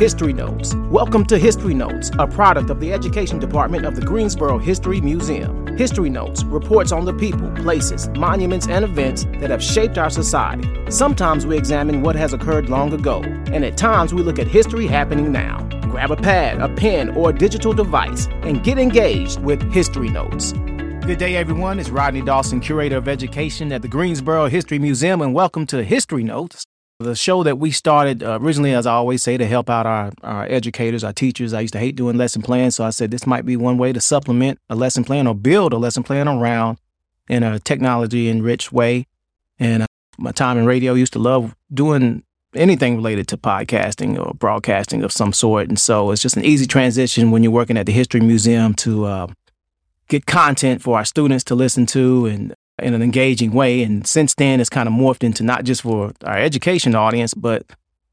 History Notes. Welcome to History Notes, a product of the Education Department of the Greensboro History Museum. History Notes reports on the people, places, monuments, and events that have shaped our society. Sometimes we examine what has occurred long ago, and at times we look at history happening now. Grab a pad, a pen, or a digital device and get engaged with History Notes. Good day, everyone. It's Rodney Dawson, Curator of Education at the Greensboro History Museum, and welcome to History Notes. The show that we started uh, originally, as I always say, to help out our, our educators, our teachers. I used to hate doing lesson plans, so I said this might be one way to supplement a lesson plan or build a lesson plan around in a technology enriched way. And uh, my time in radio used to love doing anything related to podcasting or broadcasting of some sort. And so it's just an easy transition when you're working at the History Museum to uh, get content for our students to listen to and in an engaging way. And since then, it's kind of morphed into not just for our education audience, but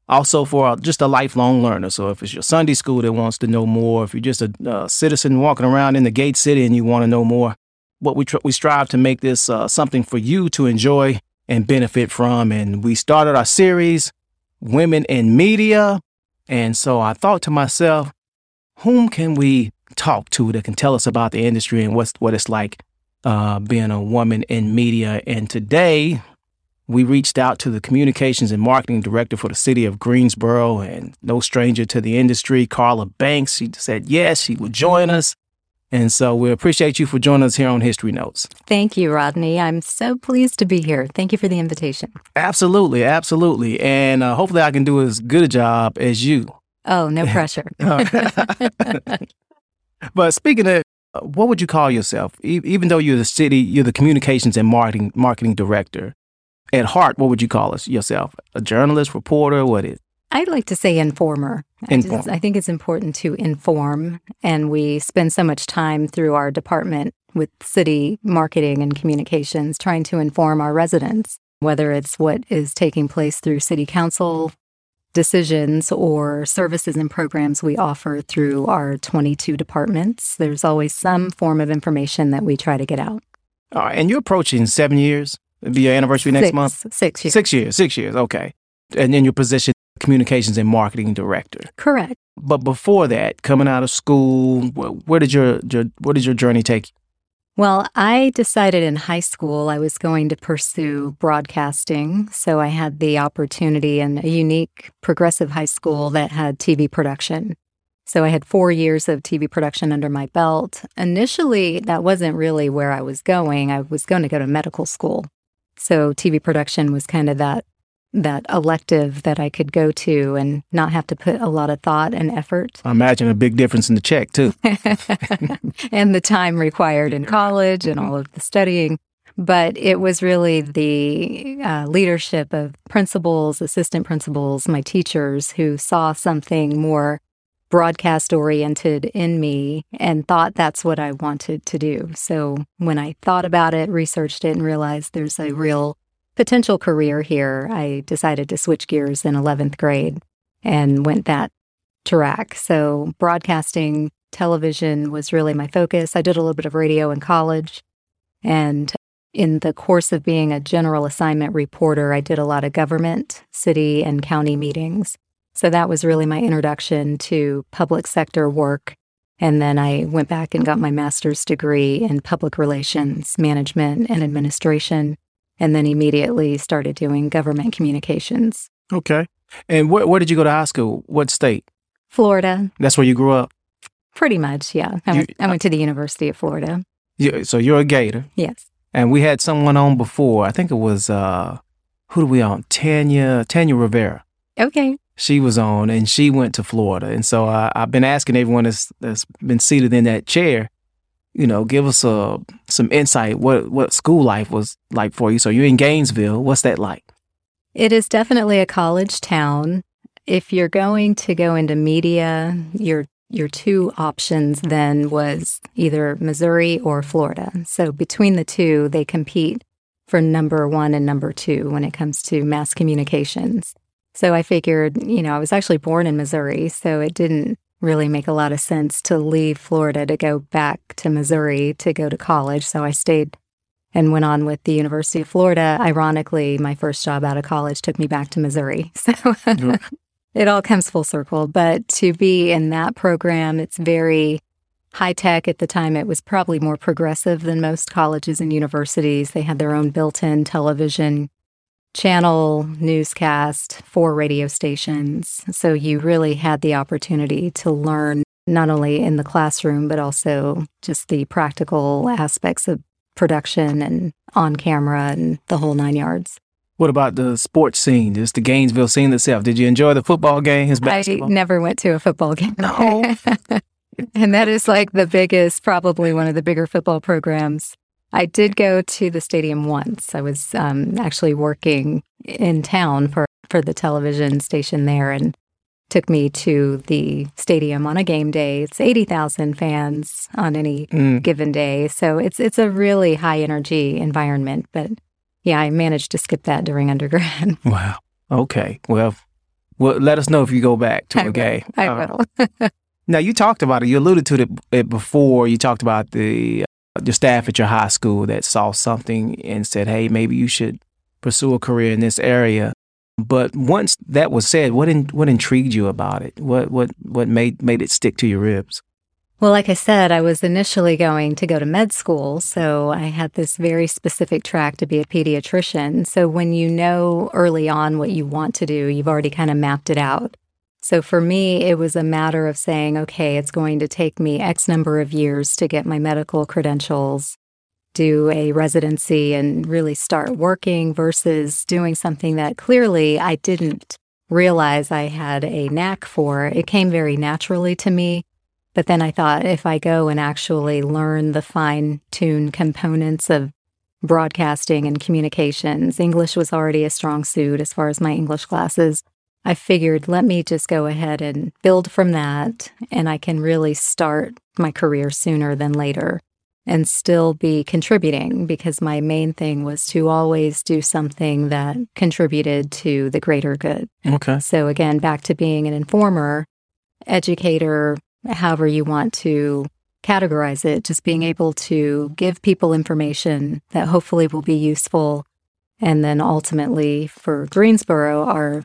also for just a lifelong learner. So if it's your Sunday school that wants to know more, if you're just a, a citizen walking around in the Gate City and you want to know more, what we tr- we strive to make this uh, something for you to enjoy and benefit from. And we started our series, Women in Media. And so I thought to myself, whom can we talk to that can tell us about the industry and what's what it's like uh, being a woman in media. And today, we reached out to the communications and marketing director for the city of Greensboro, and no stranger to the industry, Carla Banks. She said yes, she would join us. And so we appreciate you for joining us here on History Notes. Thank you, Rodney. I'm so pleased to be here. Thank you for the invitation. Absolutely, absolutely. And uh, hopefully I can do as good a job as you. Oh, no pressure. but speaking of Uh, what would you call yourself? E- even though you're the city, you're the communications and marketing marketing director. At heart, what would you call us yourself? A journalist, reporter? What is? I'd like to say informer. Inform. I, just, I think it's important to inform, and we spend so much time through our department with city marketing and communications trying to inform our residents, whether it's what is taking place through city council decisions or services and programs we offer through our 22 departments. There's always some form of information that we try to get out. All right, and you're approaching seven years. It'll be your anniversary next six, month. Six years. Six years. Six years. Okay. And then your position, communications and marketing director. Correct. But before that, coming out of school, where did your, your where did your journey take you? Well, I decided in high school I was going to pursue broadcasting. So I had the opportunity in a unique progressive high school that had TV production. So I had four years of TV production under my belt. Initially, that wasn't really where I was going. I was going to go to medical school. So TV production was kind of that that elective that I could go to and not have to put a lot of thought and effort. I imagine a big difference in the check, too. and the time required in college and all of the studying. But it was really the uh, leadership of principals, assistant principals, my teachers who saw something more broadcast oriented in me and thought that's what I wanted to do. So when I thought about it, researched it, and realized there's a real potential career here, I decided to switch gears in 11th grade and went that track. So, broadcasting, television was really my focus. I did a little bit of radio in college. And in the course of being a general assignment reporter, I did a lot of government, city, and county meetings. So, that was really my introduction to public sector work. And then I went back and got my master's degree in public relations, management, and administration and then immediately started doing government communications. Okay. And where, where did you go to high school? What state? Florida. That's where you grew up? Pretty much, yeah. I, you, went, I went to the University of Florida. You, so you're a Gator? Yes. And we had someone on before. I think it was, uh, who do we on? Tanya, Tanya Rivera. Okay. She was on and she went to Florida. And so I, I've been asking everyone that's, that's been seated in that chair, you know, give us a uh, some insight what what school life was like for you. So you're in Gainesville. What's that like? It is definitely a college town. If you're going to go into media, your your two options then was either Missouri or Florida. So between the two, they compete for number 1 and number 2 when it comes to mass communications. So I figured, you know, I was actually born in Missouri, so it didn't really make a lot of sense to leave Florida to go back to Missouri to go to college. So I stayed and went on with the University of Florida. Ironically, my first job out of college took me back to Missouri. So it all comes full circle. But to be in that program, it's very high tech at the time. It was probably more progressive than most colleges and universities. They had their own built in television channel, newscast, four radio stations. So you really had the opportunity to learn not only in the classroom, but also just the practical aspects of production and on camera and the whole nine yards. What about the sports scene, just the Gainesville scene itself? Did you enjoy the football games? Basketball? I never went to a football game. No. and that is like the biggest, probably one of the bigger football programs. I did go to the stadium once. I was um, actually working in town for, for the television station there and took me to the stadium on a game day. It's 80,000 fans on any mm. given day. So it's it's a really high energy environment, but yeah, I managed to skip that during undergrad. Wow. Okay. Well, well, let us know if you go back to I a game. I uh, will. now, you talked about it. You alluded to it before. You talked about the your staff at your high school that saw something and said, "Hey, maybe you should pursue a career in this area." But once that was said, what in, what intrigued you about it? What what what made made it stick to your ribs? Well, like I said, I was initially going to go to med school. So I had this very specific track to be a pediatrician. So when you know early on what you want to do, you've already kind of mapped it out. So for me, it was a matter of saying, okay, it's going to take me X number of years to get my medical credentials, do a residency, and really start working versus doing something that clearly I didn't realize I had a knack for. It came very naturally to me but then I thought if I go and actually learn the fine tuned components of broadcasting and communications, English was already a strong suit as far as my English classes. I figured let me just go ahead and build from that, and I can really start my career sooner than later and still be contributing because my main thing was to always do something that contributed to the greater good. Okay. So, again, back to being an informer, educator, however you want to categorize it, just being able to give people information that hopefully will be useful. And then ultimately for Greensboro, our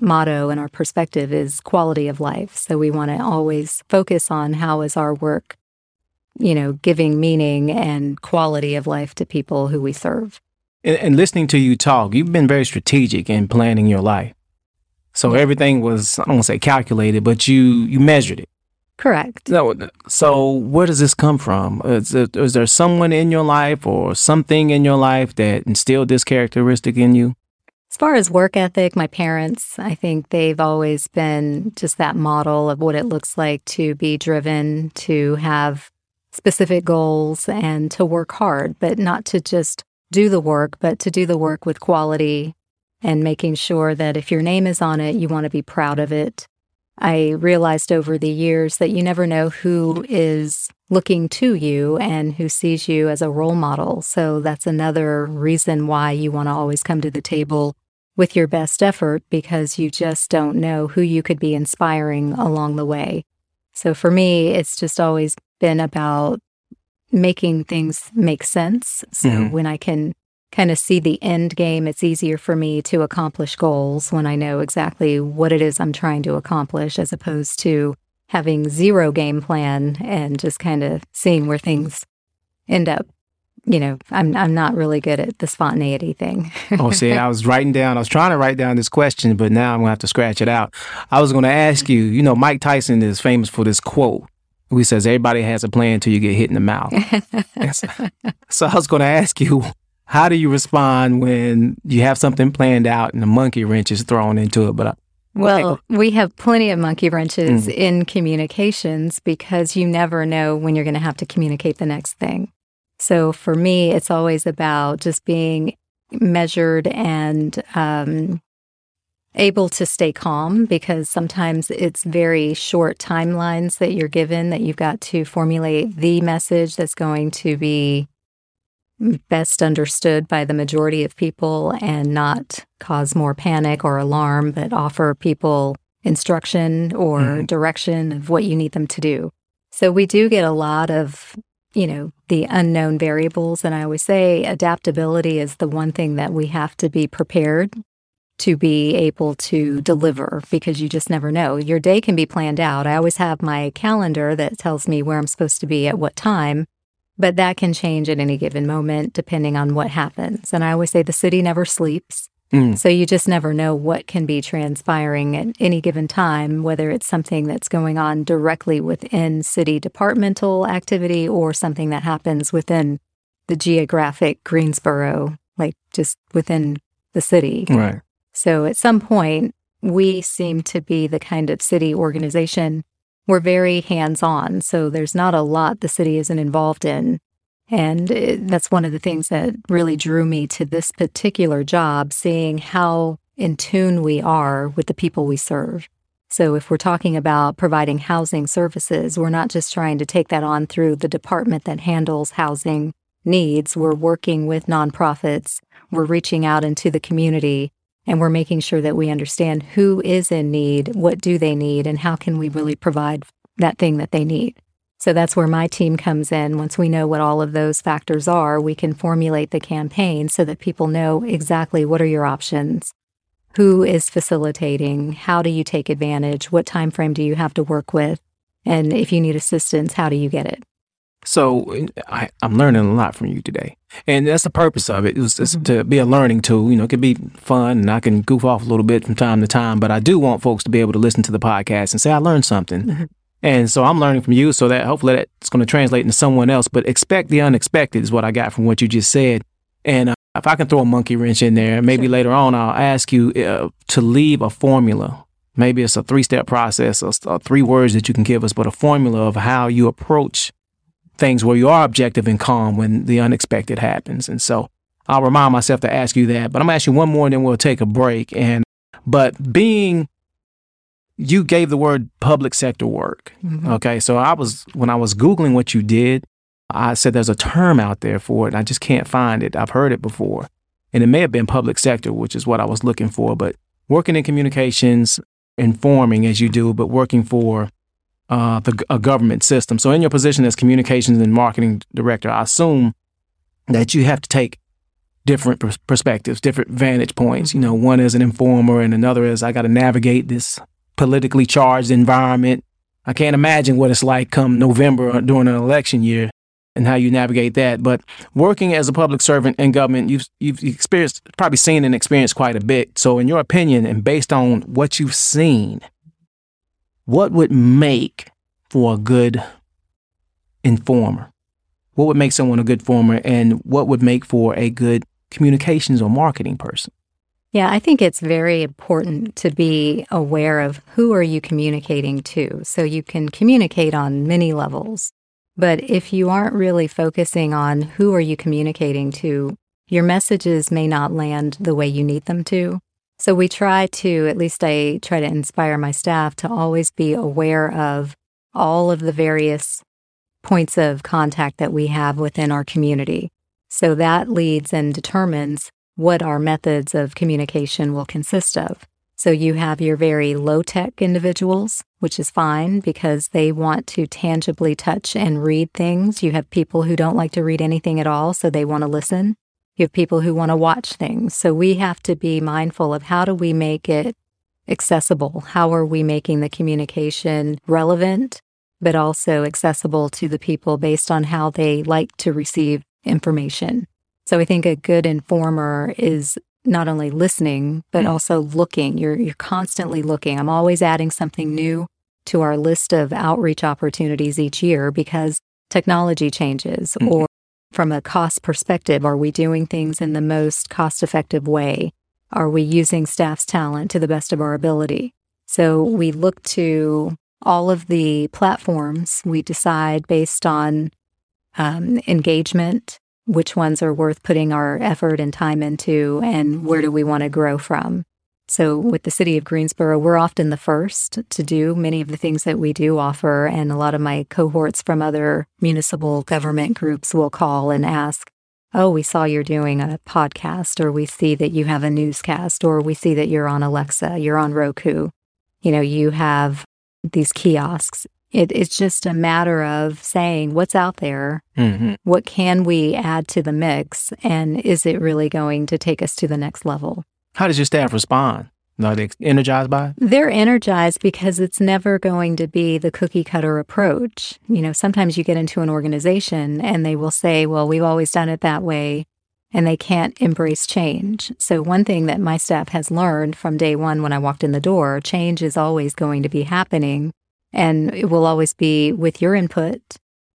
motto and our perspective is quality of life. So we want to always focus on how is our work, you know, giving meaning and quality of life to people who we serve. And, and listening to you talk, you've been very strategic in planning your life. So everything was, I don't want to say calculated, but you you measured it. Correct. So, so where does this come from? Is, it, is there someone in your life or something in your life that instilled this characteristic in you? As far as work ethic, my parents, I think they've always been just that model of what it looks like to be driven, to have specific goals, and to work hard, but not to just do the work, but to do the work with quality and making sure that if your name is on it, you want to be proud of it I realized over the years that you never know who is looking to you and who sees you as a role model. So that's another reason why you want to always come to the table with your best effort because you just don't know who you could be inspiring along the way. So for me, it's just always been about making things make sense. So mm-hmm. when I can kind of see the end game, it's easier for me to accomplish goals when I know exactly what it is I'm trying to accomplish as opposed to having zero game plan and just kind of seeing where things end up. You know, I'm I'm not really good at the spontaneity thing. oh, see, I was writing down. I was trying to write down this question, but now I'm gonna have to scratch it out. I was gonna ask you. You know, Mike Tyson is famous for this quote. He says, "Everybody has a plan until you get hit in the mouth." so I was gonna ask you, how do you respond when you have something planned out and a monkey wrench is thrown into it? But I, well, we have plenty of monkey wrenches mm. in communications because you never know when you're going to have to communicate the next thing. So for me, it's always about just being measured and um, able to stay calm because sometimes it's very short timelines that you're given that you've got to formulate the message that's going to be best understood by the majority of people and not cause more panic or alarm, but offer people instruction or mm-hmm. direction of what you need them to do. So we do get a lot of, you know, the unknown variables. And I always say adaptability is the one thing that we have to be prepared to be able to deliver because you just never know. Your day can be planned out. I always have my calendar that tells me where I'm supposed to be at what time, but that can change at any given moment depending on what happens. And I always say the city never sleeps. Mm. So you just never know what can be transpiring at any given time, whether it's something that's going on directly within city departmental activity or something that happens within the geographic Greensboro, like just within the city. Right. So at some point, we seem to be the kind of city organization. We're very hands on. So there's not a lot the city isn't involved in. And it, that's one of the things that really drew me to this particular job, seeing how in tune we are with the people we serve. So, if we're talking about providing housing services, we're not just trying to take that on through the department that handles housing needs. We're working with nonprofits, we're reaching out into the community, and we're making sure that we understand who is in need, what do they need, and how can we really provide that thing that they need. So that's where my team comes in. Once we know what all of those factors are, we can formulate the campaign so that people know exactly what are your options, who is facilitating, how do you take advantage, what time frame do you have to work with, and if you need assistance, how do you get it? So I, am learning a lot from you today, and that's the purpose of it. It was mm-hmm. to be a learning tool. You know, it can be fun, and I can goof off a little bit from time to time. But I do want folks to be able to listen to the podcast and say, "I learned something." Mm-hmm. And so I'm learning from you so that hopefully that's going to translate into someone else. But expect the unexpected is what I got from what you just said. And uh, if I can throw a monkey wrench in there, maybe sure. later on I'll ask you uh, to leave a formula. Maybe it's a three step process or, or three words that you can give us, but a formula of how you approach things where you are objective and calm when the unexpected happens. And so I'll remind myself to ask you that. But I'm going to ask you one more and then we'll take a break. And but being you gave the word public sector work. Mm-hmm. Okay. So I was, when I was Googling what you did, I said there's a term out there for it. and I just can't find it. I've heard it before. And it may have been public sector, which is what I was looking for. But working in communications, informing as you do, but working for uh, the, a government system. So in your position as communications and marketing director, I assume that you have to take different perspectives, different vantage points. You know, one is an informer and another is I got to navigate this politically charged environment. I can't imagine what it's like come November during an election year and how you navigate that. But working as a public servant in government, you've you've experienced probably seen and experienced quite a bit. So in your opinion and based on what you've seen, what would make for a good informer? What would make someone a good former, and what would make for a good communications or marketing person? Yeah, I think it's very important to be aware of who are you communicating to. So you can communicate on many levels. But if you aren't really focusing on who are you communicating to, your messages may not land the way you need them to. So we try to, at least I try to inspire my staff to always be aware of all of the various points of contact that we have within our community. So that leads and determines what our methods of communication will consist of. So you have your very low tech individuals, which is fine because they want to tangibly touch and read things. You have people who don't like to read anything at all, so they want to listen. You have people who want to watch things. So we have to be mindful of how do we make it accessible? How are we making the communication relevant, but also accessible to the people based on how they like to receive information? So I think a good informer is not only listening, but mm. also looking. You're, you're constantly looking. I'm always adding something new to our list of outreach opportunities each year because technology changes mm. or from a cost perspective, are we doing things in the most cost effective way? Are we using staff's talent to the best of our ability? So we look to all of the platforms. We decide based on um, engagement, which ones are worth putting our effort and time into, and where do we want to grow from. So, with the city of Greensboro, we're often the first to do many of the things that we do offer. And a lot of my cohorts from other municipal government groups will call and ask, Oh, we saw you're doing a podcast, or we see that you have a newscast, or we see that you're on Alexa, you're on Roku. You know, you have these kiosks. It, it's just a matter of saying what's out there, mm-hmm. what can we add to the mix, and is it really going to take us to the next level? How does your staff respond? Are they energized by it? They're energized because it's never going to be the cookie cutter approach. You know, sometimes you get into an organization and they will say, well, we've always done it that way, and they can't embrace change. So, one thing that my staff has learned from day one when I walked in the door change is always going to be happening, and it will always be with your input.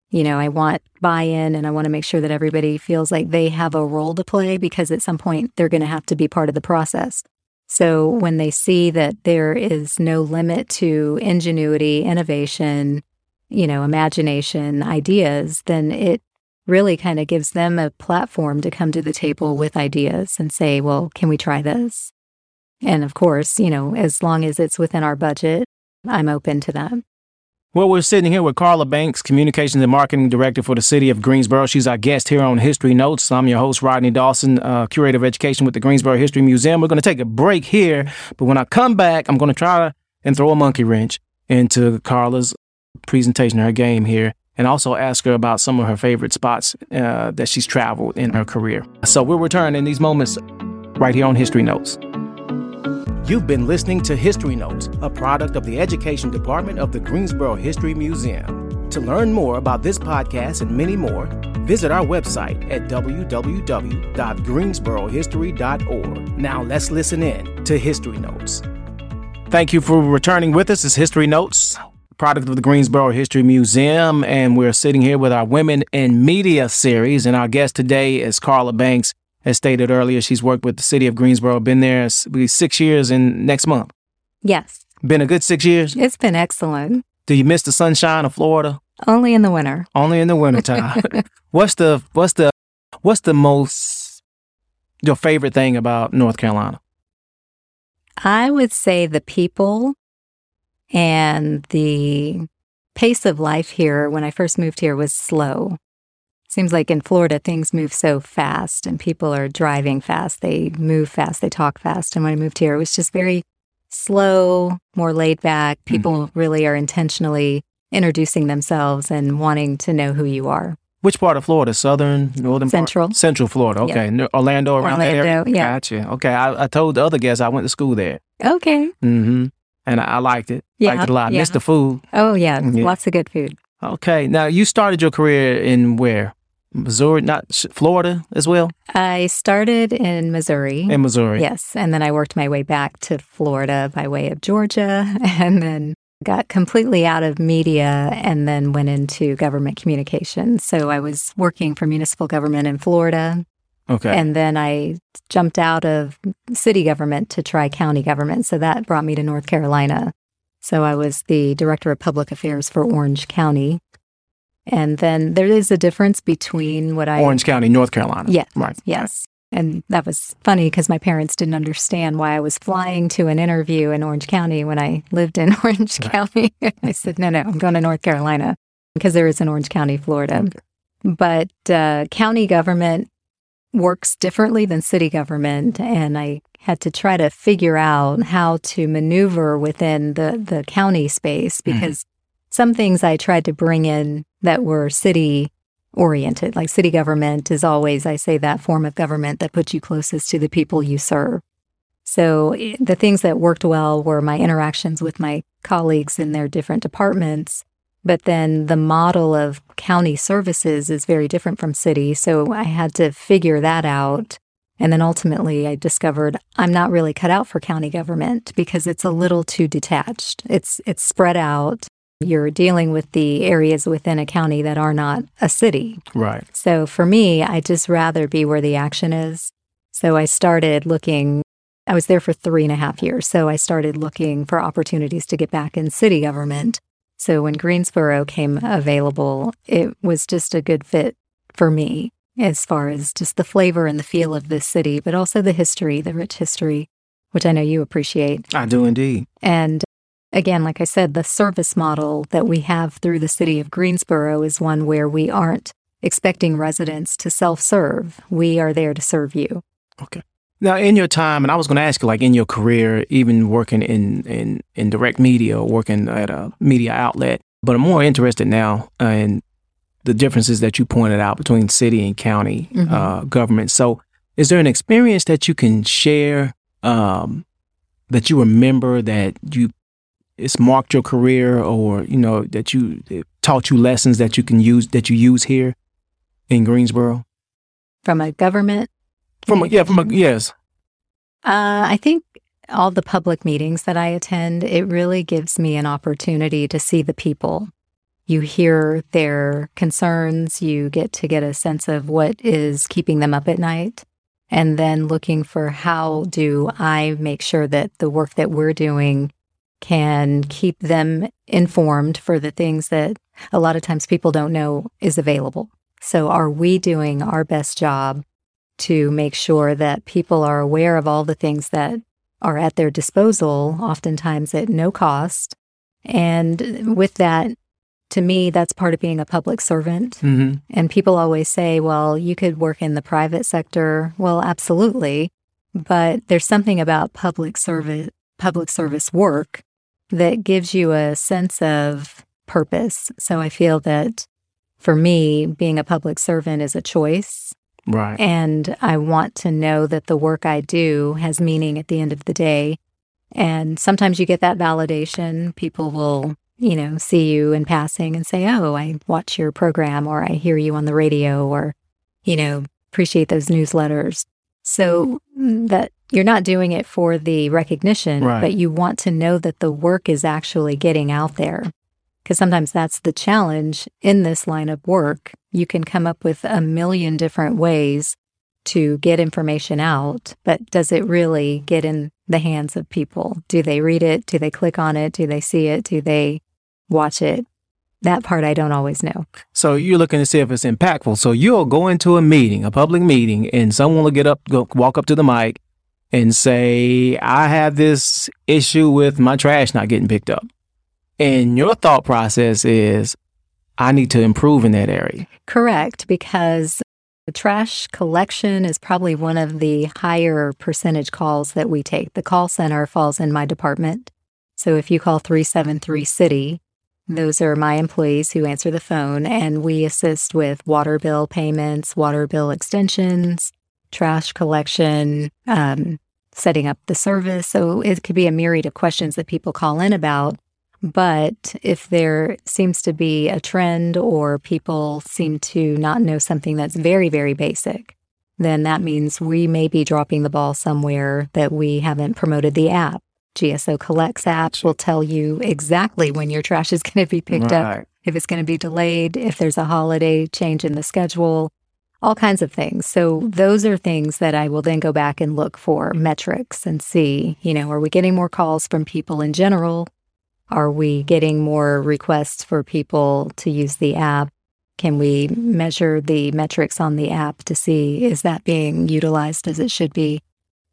You know, I want buy in and I want to make sure that everybody feels like they have a role to play because at some point they're going to have to be part of the process. So when they see that there is no limit to ingenuity, innovation, you know, imagination, ideas, then it really kind of gives them a platform to come to the table with ideas and say, well, can we try this? And of course, you know, as long as it's within our budget, I'm open to that. Well, we're sitting here with Carla Banks, Communications and Marketing Director for the City of Greensboro. She's our guest here on History Notes. I'm your host, Rodney Dawson, uh, Curator of Education with the Greensboro History Museum. We're going to take a break here, but when I come back, I'm going to try and throw a monkey wrench into Carla's presentation, her game here, and also ask her about some of her favorite spots uh, that she's traveled in her career. So we'll return in these moments right here on History Notes. You've been listening to History Notes, a product of the Education Department of the Greensboro History Museum. To learn more about this podcast and many more, visit our website at www.greensborohistory.org. Now let's listen in to History Notes. Thank you for returning with us. It's History Notes, product of the Greensboro History Museum, and we're sitting here with our Women in Media series. And our guest today is Carla Banks. As stated earlier, she's worked with the city of Greensboro, been there six years in next month. Yes. Been a good six years? It's been excellent. Do you miss the sunshine of Florida? Only in the winter. Only in the wintertime. what's the what's the what's the most your favorite thing about North Carolina? I would say the people and the pace of life here when I first moved here was slow. Seems like in Florida, things move so fast and people are driving fast. They move fast, they talk fast. And when I moved here, it was just very slow, more laid back. Hmm. People mm. really are intentionally introducing themselves and wanting to know who you are. Which part of Florida? Southern, northern, central, part? central Florida. Okay. Orlando around Orlando, there. Yeah, gotcha. Okay, I, I, told the other guests I went to school there. Okay. Mm-hmm. And I, I liked it. Yeah, liked it a lot. Yeah. Missed the food. Oh yeah, yeah, lots of good food. Okay, now you started your career in where? Missouri, not Florida as well? I started in Missouri. In Missouri. Yes. And then I worked my way back to Florida by way of Georgia and then got completely out of media and then went into government communications. So I was working for municipal government in Florida. Okay. And then I jumped out of city government to try county government. So that brought me to North Carolina. So I was the director of public affairs for Orange County and then there is a difference between what I Orange County, North Carolina. Yes. Right. Yes. And that was funny because my parents didn't understand why I was flying to an interview in Orange County when I lived in Orange right. County. I said, no, no, I'm going to North Carolina because there is an Orange County, Florida. Okay. But uh, county government works differently than city government. And I had to try to figure out how to maneuver within the, the county space mm-hmm. because. Some things I tried to bring in that were city oriented. Like city government is always, I say, that form of government that puts you closest to the people you serve. So eh, the things that worked well were my interactions with my colleagues in their different departments. But then the model of county services is very different from city. So I had to figure that out. And then ultimately, I discovered I'm not really cut out for county government because it's a little too detached. It's it's spread out. You're dealing with the areas within a county that are not a city. Right. So for me, I just rather be where the action is. So I started looking, I was there for three and a half years. So I started looking for opportunities to get back in city government. So when Greensboro came available, it was just a good fit for me as far as just the flavor and the feel of this city, but also the history, the rich history, which I know you appreciate. I do indeed. And Again, like I said, the service model that we have through the city of Greensboro is one where we aren't expecting residents to self serve. We are there to serve you. Okay. Now, in your time, and I was going to ask you, like in your career, even working in, in, in direct media or working at a media outlet, but I'm more interested now in the differences that you pointed out between city and county mm-hmm. uh, government. So, is there an experience that you can share um, that you remember that you it's marked your career, or you know that you taught you lessons that you can use that you use here in Greensboro from a government? From a, yeah, from a yes. Uh, I think all the public meetings that I attend, it really gives me an opportunity to see the people. You hear their concerns, you get to get a sense of what is keeping them up at night, and then looking for how do I make sure that the work that we're doing can keep them informed for the things that a lot of times people don't know is available. So, are we doing our best job to make sure that people are aware of all the things that are at their disposal, oftentimes at no cost? And with that, to me, that's part of being a public servant. Mm-hmm. And people always say, well, you could work in the private sector. Well, absolutely. But there's something about public service, public service work that gives you a sense of purpose. So I feel that for me, being a public servant is a choice. Right. And I want to know that the work I do has meaning at the end of the day. And sometimes you get that validation. People will, you know, see you in passing and say, Oh, I watch your program or I hear you on the radio or, you know, appreciate those newsletters. So that you're not doing it for the recognition, right. but you want to know that the work is actually getting out there because sometimes that's the challenge in this line of work. You can come up with a million different ways to get information out, but does it really get in the hands of people? Do they read it? Do they click on it? Do they see it? Do they watch it? That part I don't always know. So you're looking to see if it's impactful. So you'll go into a meeting, a public meeting, and someone will get up, go, walk up to the mic and say, I have this issue with my trash not getting picked up. And your thought process is, I need to improve in that area. Correct, because the trash collection is probably one of the higher percentage calls that we take. The call center falls in my department. So if you call 373 City, those are my employees who answer the phone, and we assist with water bill payments, water bill extensions, trash collection, um, setting up the service. So it could be a myriad of questions that people call in about. But if there seems to be a trend or people seem to not know something that's very, very basic, then that means we may be dropping the ball somewhere that we haven't promoted the app. GSO Collects app will tell you exactly when your trash is going to be picked right. up, if it's going to be delayed, if there's a holiday change in the schedule, all kinds of things. So mm-hmm. those are things that I will then go back and look for metrics and see, you know, are we getting more calls from people in general? Are we getting more requests for people to use the app? Can we measure the metrics on the app to see is that being utilized as it should be?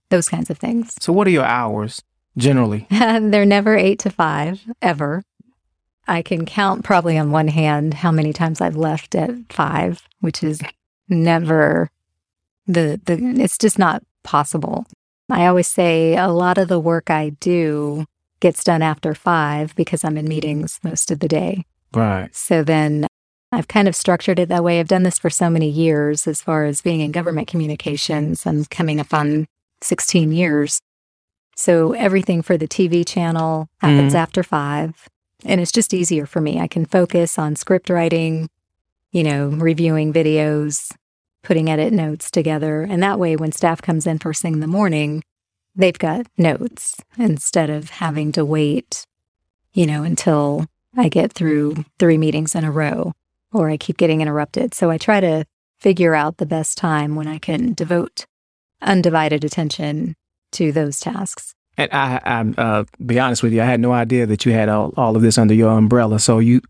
Those kinds of things. So, what are your hours generally? They're never eight to five, ever. I can count probably on one hand how many times I've left at five, which is never the, the it's just not possible. I always say a lot of the work I do gets done after five because I'm in meetings most of the day. Right. So then I've kind of structured it that way. I've done this for so many years as far as being in government communications. I'm coming up on 16 years. So everything for the TV channel happens mm-hmm. after five. And it's just easier for me. I can focus on script writing, you know, reviewing videos, putting edit notes together. And that way, when staff comes in first thing in the morning, they've got notes instead of having to wait, you know, until I get through three meetings in a row or I keep getting interrupted. So I try to figure out the best time when I can devote undivided attention to those tasks. And I, I'm uh, be honest with you, I had no idea that you had all, all of this under your umbrella. So you,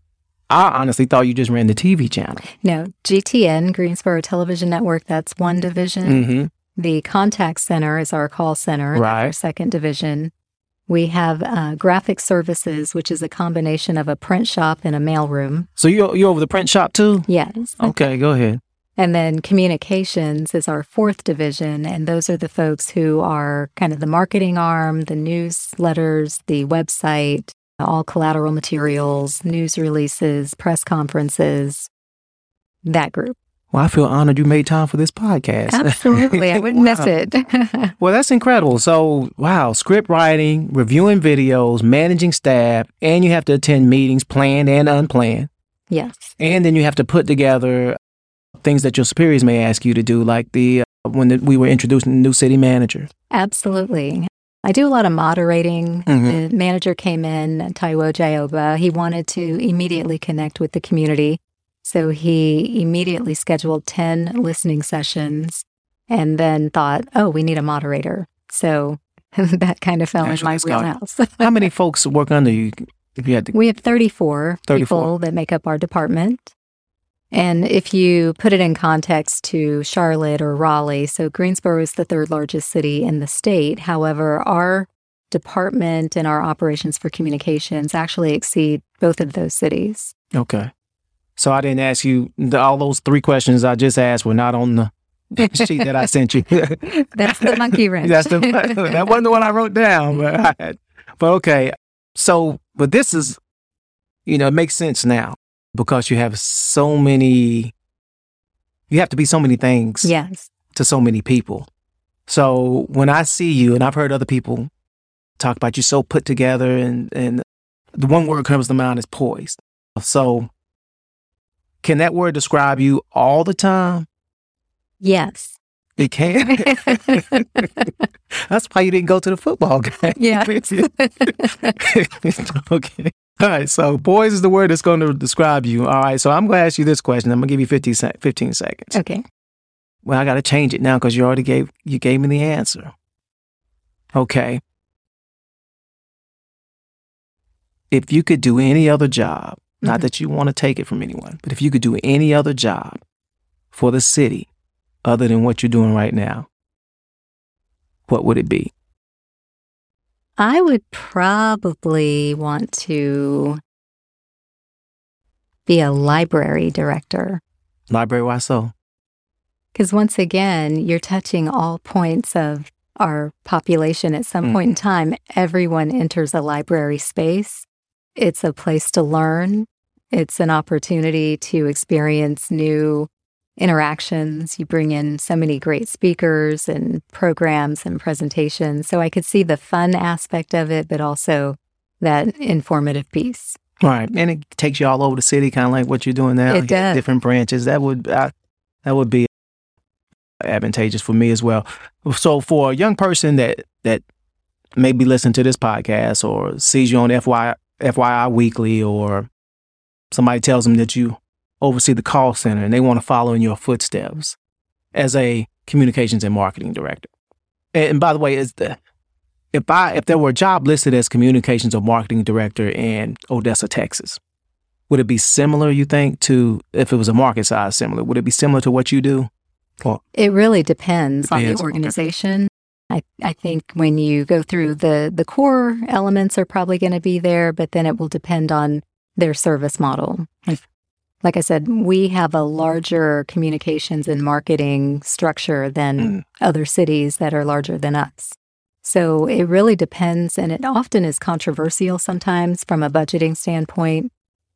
I honestly thought you just ran the TV channel. No, GTN, Greensboro Television Network, that's one division. Mm-hmm. The contact center is our call center, right. our second division. We have uh, graphic services, which is a combination of a print shop and a mailroom. So you you're over the print shop too? Yes. Okay, go ahead. And then communications is our fourth division, and those are the folks who are kind of the marketing arm, the newsletters, the website, all collateral materials, news releases, press conferences, that group. Well, I feel honored you made time for this podcast. Absolutely. I wouldn't wow. miss it. well, that's incredible. So, wow, script writing, reviewing videos, managing staff, and you have to attend meetings, planned and unplanned. Yes. And then you have to put together things that your superiors may ask you to do, like the uh, when the, we were introducing the new city manager. Absolutely. I do a lot of moderating. Mm-hmm. The manager came in, Taiwo Jaiyeoba. He wanted to immediately connect with the community. So he immediately scheduled 10 listening sessions and then thought, oh, we need a moderator. So that kind of fell in my wheelhouse. How many folks work under you? If you had to... We have 34, 34 people that make up our department. And if you put it in context to Charlotte or Raleigh, so Greensboro is the third largest city in the state. However, our department and our operations for communications actually exceed both of those cities. Okay. So I didn't ask you all those three questions I just asked were not on the sheet that I sent you. That's the monkey wrench. That's the that wasn't the one I wrote down, but I but okay. So, but this is, you know, it makes sense now because you have so many. You have to be so many things. Yes. To so many people. So when I see you, and I've heard other people talk about you so put together, and and the one word comes to mind is poised. So can that word describe you all the time? Yes. It can. That's why you didn't go to the football game. Yeah. okay. All right. So, poised is the word that's going to describe you. All right. So, I'm going to ask you this question. I'm going to give you 50 se- 15 seconds. Okay. Well, I got to change it now because you already gave you gave me the answer. Okay. If you could do any other job, not mm-hmm. that you want to take it from anyone, but if you could do any other job for the city other than what you're doing right now, what would it be? I would probably want to be a library director. Library, why so? Because once again, you're touching all points of our population at some mm. point in time. Everyone enters a library space. It's a place to learn. It's an opportunity to experience new interactions. You bring in so many great speakers and programs and presentations. So I could see the fun aspect of it, but also that informative piece. Right. And it takes you all over the city, kind of like what you're doing now. It does. Different branches. That would, I, that would be advantageous for me as well. So for a young person that, that maybe listen to this podcast or sees you on FY, FYI Weekly or somebody tells them that you oversee the call center and they want to follow in your footsteps as a communications and marketing director. And by the way, is the if I if there were a job listed as communications or marketing director in Odessa, Texas, would it be similar, you think, to if it was a market size similar? Would it be similar to what you do? Or, it really depends, on the organization. I, I think when you go through the the core elements are probably going to be there, but then it will depend on their service model. Like, like I said, we have a larger communications and marketing structure than mm. other cities that are larger than us. So it really depends, and it often is controversial sometimes from a budgeting standpoint.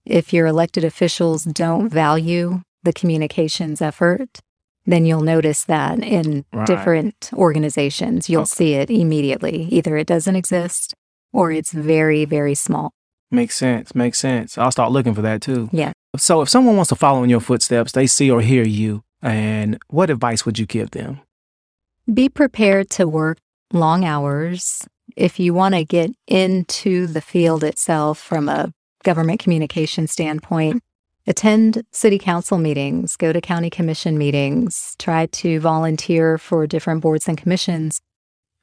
If your elected officials don't value the communications effort, then you'll notice that in right. different organizations. You'll okay. see it immediately. Either it doesn't exist or it's very, very small. Makes sense. Makes sense. I'll start looking for that too. Yeah. So if someone wants to follow in your footsteps, they see or hear you, and what advice would you give them? Be prepared to work long hours. If you want to get into the field itself from a government communication standpoint, attend city council meetings, go to county commission meetings, try to volunteer for different boards and commissions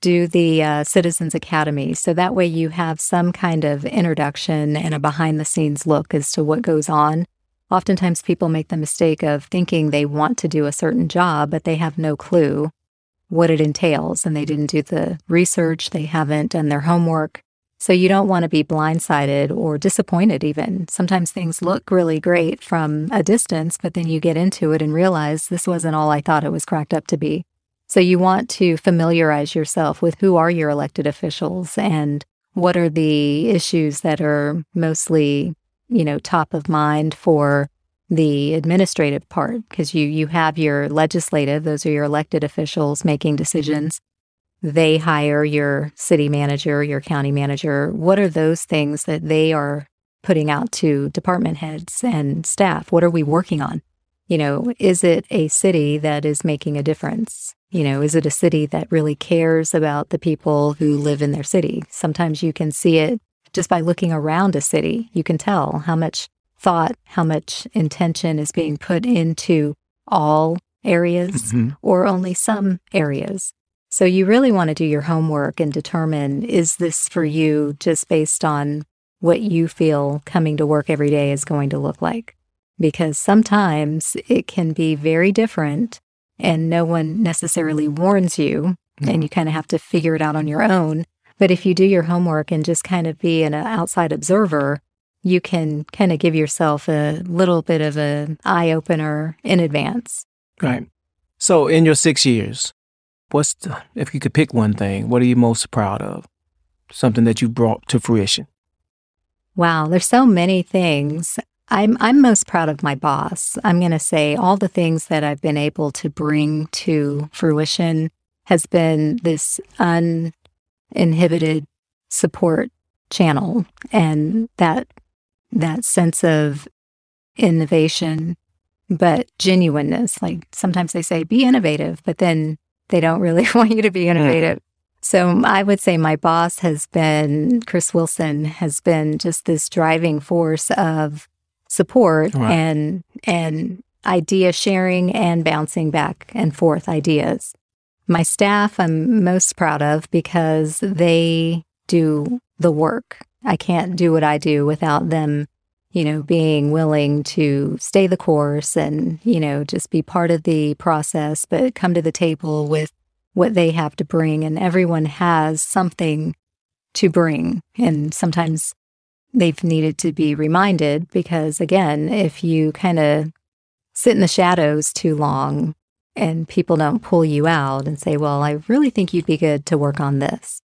do the uh, Citizens Academy. So that way you have some kind of introduction and a behind the scenes look as to what goes on. Oftentimes people make the mistake of thinking they want to do a certain job, but they have no clue what it entails and they didn't do the research, they haven't done their homework. So you don't want to be blindsided or disappointed even. Sometimes things look really great from a distance, but then you get into it and realize this wasn't all I thought it was cracked up to be. So you want to familiarize yourself with who are your elected officials and what are the issues that are mostly, you know, top of mind for the administrative part? Because you you have your legislative those are your elected officials making mm-hmm. decisions. They hire your city manager your county manager. What are those things that they are putting out to department heads and staff? What are we working on? You know is it a city that is making a difference you know is it a city that really cares about the people who live in their city sometimes you can see it just by looking around a city you can tell how much thought, how much intention is being put into all areas mm-hmm. or only some areas. So you really want to do your homework and determine is this for you just based on what you feel coming to work every day is going to look like? Because sometimes it can be very different and no one necessarily warns you mm-hmm. and you kind of have to figure it out on your own. But if you do your homework and just kind of be an outside observer, you can kind of give yourself a little bit of an eye opener in advance. Right. So, in your six years, what's the, if you could pick one thing, what are you most proud of? Something that you brought to fruition. Wow, there's so many things. I'm I'm most proud of my boss. I'm going to say all the things that I've been able to bring to fruition has been this uninhibited support channel and that that sense of innovation, but genuineness. Like sometimes they say, be innovative, but then they don't really want you to be innovative. Mm. So I would say my boss has been, Chris Wilson has been just this driving force of support and, and idea sharing and bouncing back and forth ideas. My staff, I'm most proud of because they do the work. I can't do what I do without them, you know, being willing to stay the course and, you know, just be part of the process, but come to the table with what they have to bring. And everyone has something to bring. And sometimes they've needed to be reminded because, again, if you kind of sit in the shadows too long and people don't pull you out and say, well, I really think you'd be good to work on this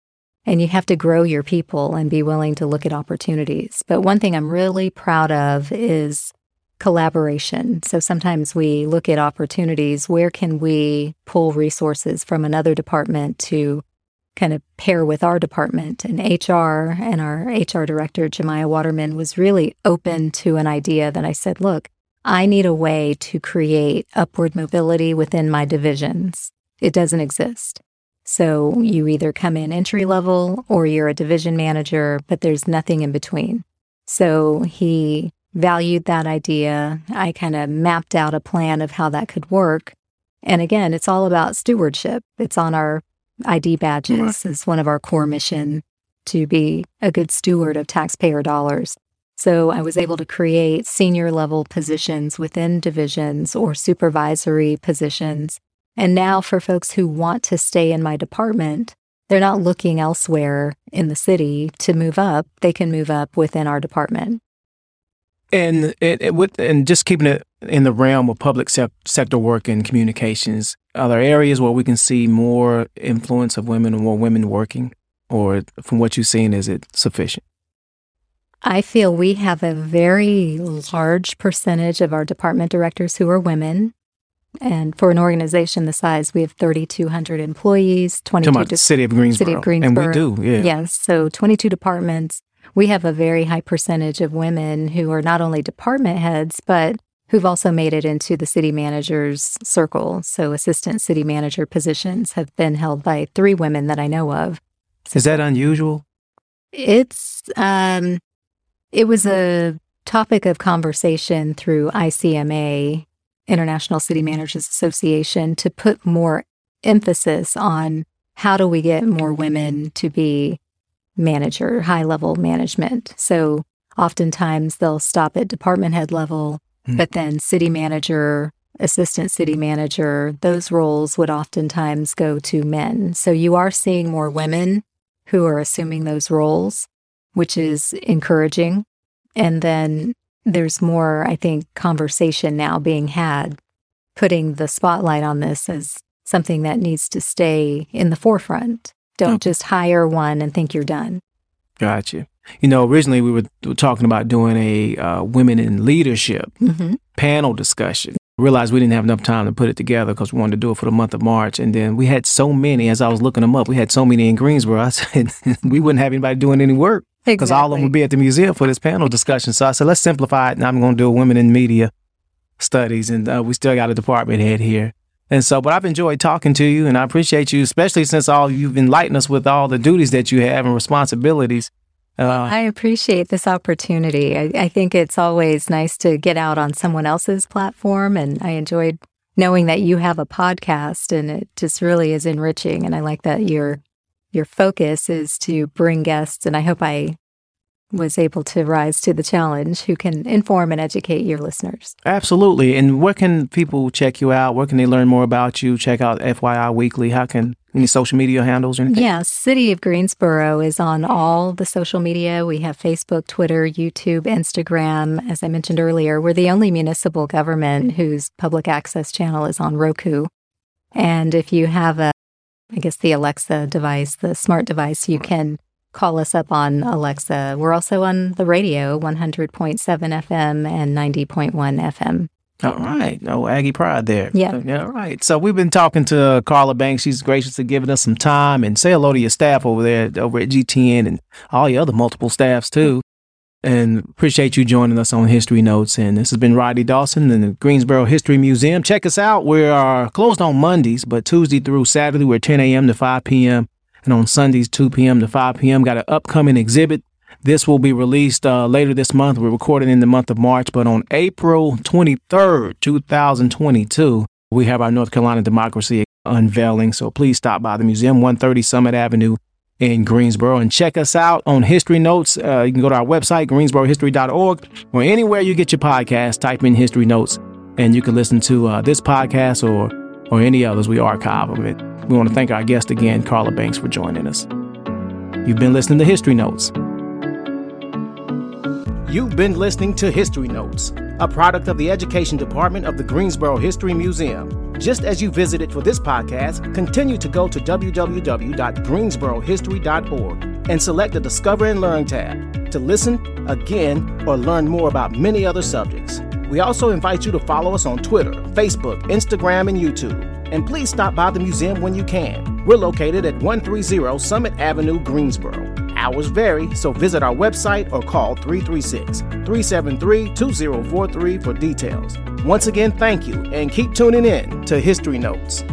and you have to grow your people and be willing to look at opportunities. But one thing I'm really proud of is collaboration. So sometimes we look at opportunities. Where can we pull resources from another department to kind of pair with our department? And HR and our HR director, Jemiah Waterman, was really open to an idea that I said, look, I need a way to create upward mobility within my divisions. It doesn't exist. So you either come in entry level or you're a division manager, but there's nothing in between. So he valued that idea. I kind of mapped out a plan of how that could work. And again, it's all about stewardship. It's on our ID badges is one of our core mission to be a good steward of taxpayer dollars. So I was able to create senior level positions within divisions or supervisory positions and now, for folks who want to stay in my department, they're not looking elsewhere in the city to move up. They can move up within our department. And it, it, with, and just keeping it in the realm of public se- sector work and communications, are there areas where we can see more influence of women and more women working? Or from what you've seen, is it sufficient? I feel we have a very large percentage of our department directors who are women. And for an organization the size, we have 3,200 employees, 22 de- city of Greensboro. City of Greensboro. And we do, yeah. Yes. So 22 departments. We have a very high percentage of women who are not only department heads, but who've also made it into the city manager's circle. So assistant city manager positions have been held by three women that I know of. Is that unusual? It's um it was a topic of conversation through ICMA International City Managers Association to put more emphasis on how do we get more women to be manager, high level management. So oftentimes they'll stop at department head level, mm. but then city manager, assistant city manager, those roles would oftentimes go to men. So you are seeing more women who are assuming those roles, which is encouraging. And then there's more, I think, conversation now being had, putting the spotlight on this as something that needs to stay in the forefront. Don't okay. just hire one and think you're done. Gotcha. you know, originally we were, were talking about doing a uh, women in leadership mm-hmm. panel discussion. Realized we didn't have enough time to put it together because we wanted to do it for the month of March. And then we had so many, as I was looking them up, we had so many in Greensboro. I said we wouldn't have anybody doing any work because exactly. all of them would be at the museum for this panel discussion. So I said, let's simplify it. And I'm going to do a women in media studies. And uh, we still got a department head here. And so, but I've enjoyed talking to you and I appreciate you, especially since all you've enlightened us with all the duties that you have and responsibilities. Uh, I appreciate this opportunity. I, I think it's always nice to get out on someone else's platform. And I enjoyed knowing that you have a podcast and it just really is enriching. And I like that your your focus is to bring guests. And I hope I was able to rise to the challenge who can inform and educate your listeners. Absolutely. And where can people check you out? Where can they learn more about you? Check out FYI Weekly. How can any social media handles or anything? Yeah, City of Greensboro is on all the social media. We have Facebook, Twitter, YouTube, Instagram. As I mentioned earlier, we're the only municipal government whose public access channel is on Roku. And if you have a I guess the Alexa device, the smart device, you can call us up on Alexa. We're also on the radio, 100.7 FM and 90.1 FM. All right. No Aggie Pride there. Yeah. Yeah. All right. So we've been talking to Carla Banks. She's gracious to giving us some time and say hello to your staff over there over at GTN and all your other multiple staffs too. And appreciate you joining us on History Notes. And this has been Roddy Dawson in the Greensboro History Museum. Check us out. We are closed on Mondays, but Tuesday through Saturday we're 10 a.m. to 5 p.m. And on Sundays, 2 p.m. to 5 p.m. Got an upcoming exhibit. This will be released uh, later this month. We're recording in the month of March, but on April 23rd, 2022, we have our North Carolina Democracy unveiling. So please stop by the museum, 130 Summit Avenue in Greensboro and check us out on History Notes. Uh, you can go to our website, greensborohistory.org, or anywhere you get your podcast, type in History Notes, and you can listen to uh, this podcast or, or any others. We archive them. It we want to thank our guest again, Carla Banks, for joining us. You've been listening to History Notes. You've been listening to History Notes, a product of the Education Department of the Greensboro History Museum. Just as you visited for this podcast, continue to go to www.greensborohistory.org and select the Discover and Learn tab to listen again or learn more about many other subjects. We also invite you to follow us on Twitter, Facebook, Instagram, and YouTube. And please stop by the museum when you can. We're located at 130 Summit Avenue, Greensboro. Hours vary, so visit our website or call 336 373 2043 for details. Once again, thank you and keep tuning in to History Notes.